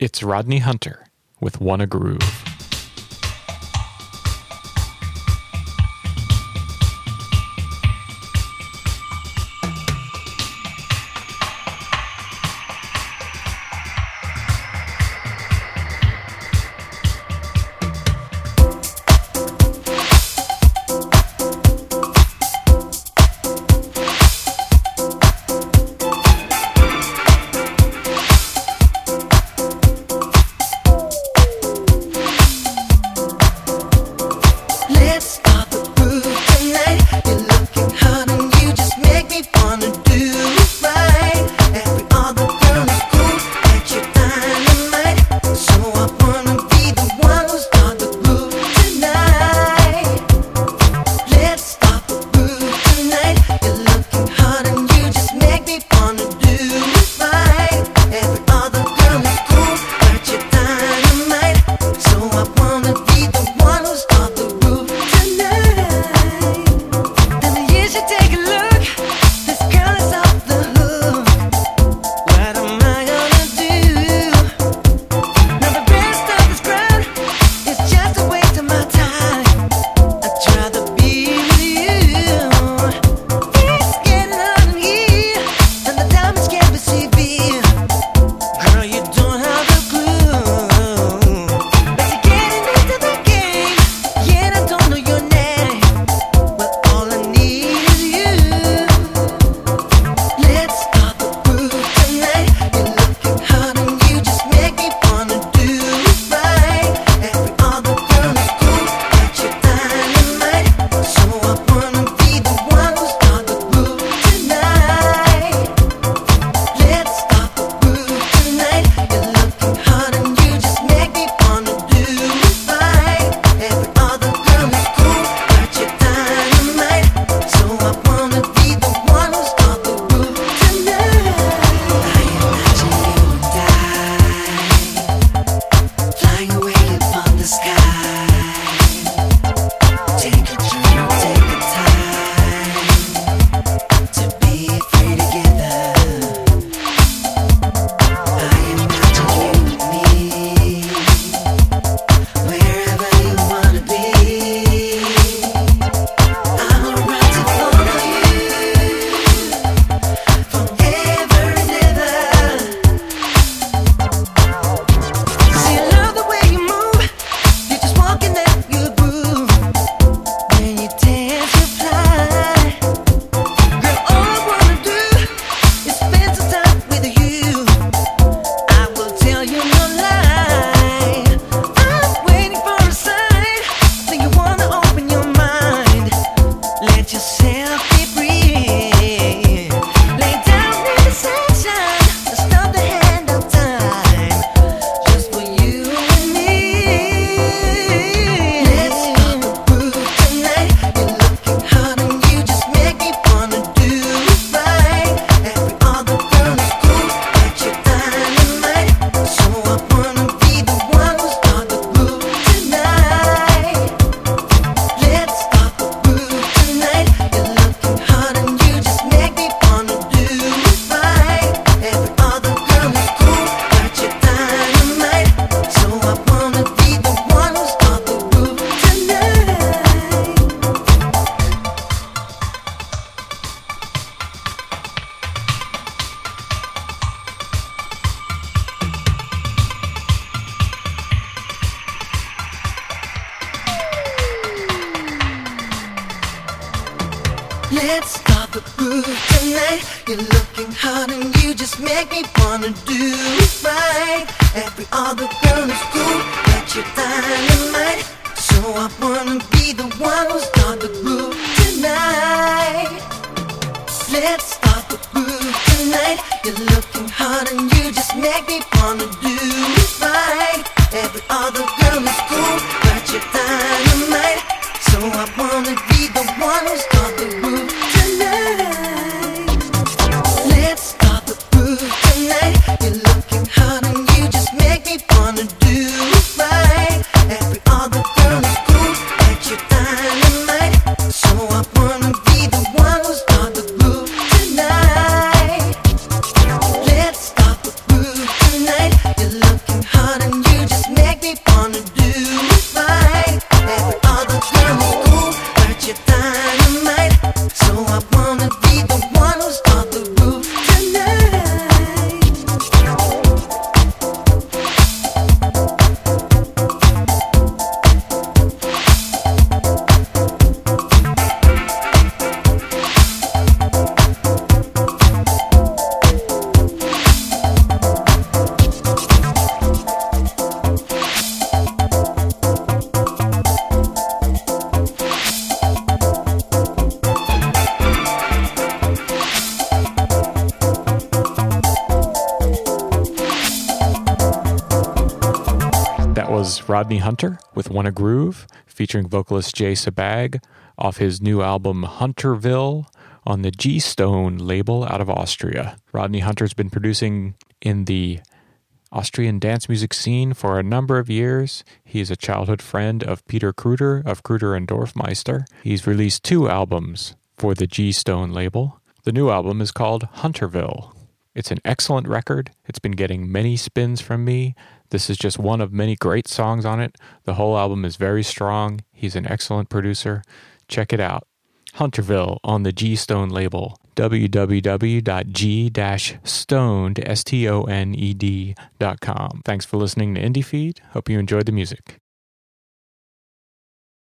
It's Rodney Hunter with Wanna Groove. You know. Let's start the groove tonight. You're looking hot and you just make me wanna do it right. Every other girl is cool, but you're dynamite. So I wanna be the one who start the groove tonight. Let's start the groove tonight. You're looking hot and you just make me wanna do. Was Rodney Hunter with Wanna Groove, featuring vocalist Jay Sebag off his new album Hunterville on the G Stone label out of Austria. Rodney Hunter's been producing in the Austrian dance music scene for a number of years. He is a childhood friend of Peter Kruder of Kruder and Dorfmeister. He's released two albums for the G Stone label. The new album is called Hunterville. It's an excellent record. It's been getting many spins from me. This is just one of many great songs on it. The whole album is very strong. He's an excellent producer. Check it out. Hunterville on the G Stone label. www.g-stoned, S-T-O-N-E-D.com. Thanks for listening to Indie Feed. Hope you enjoyed the music.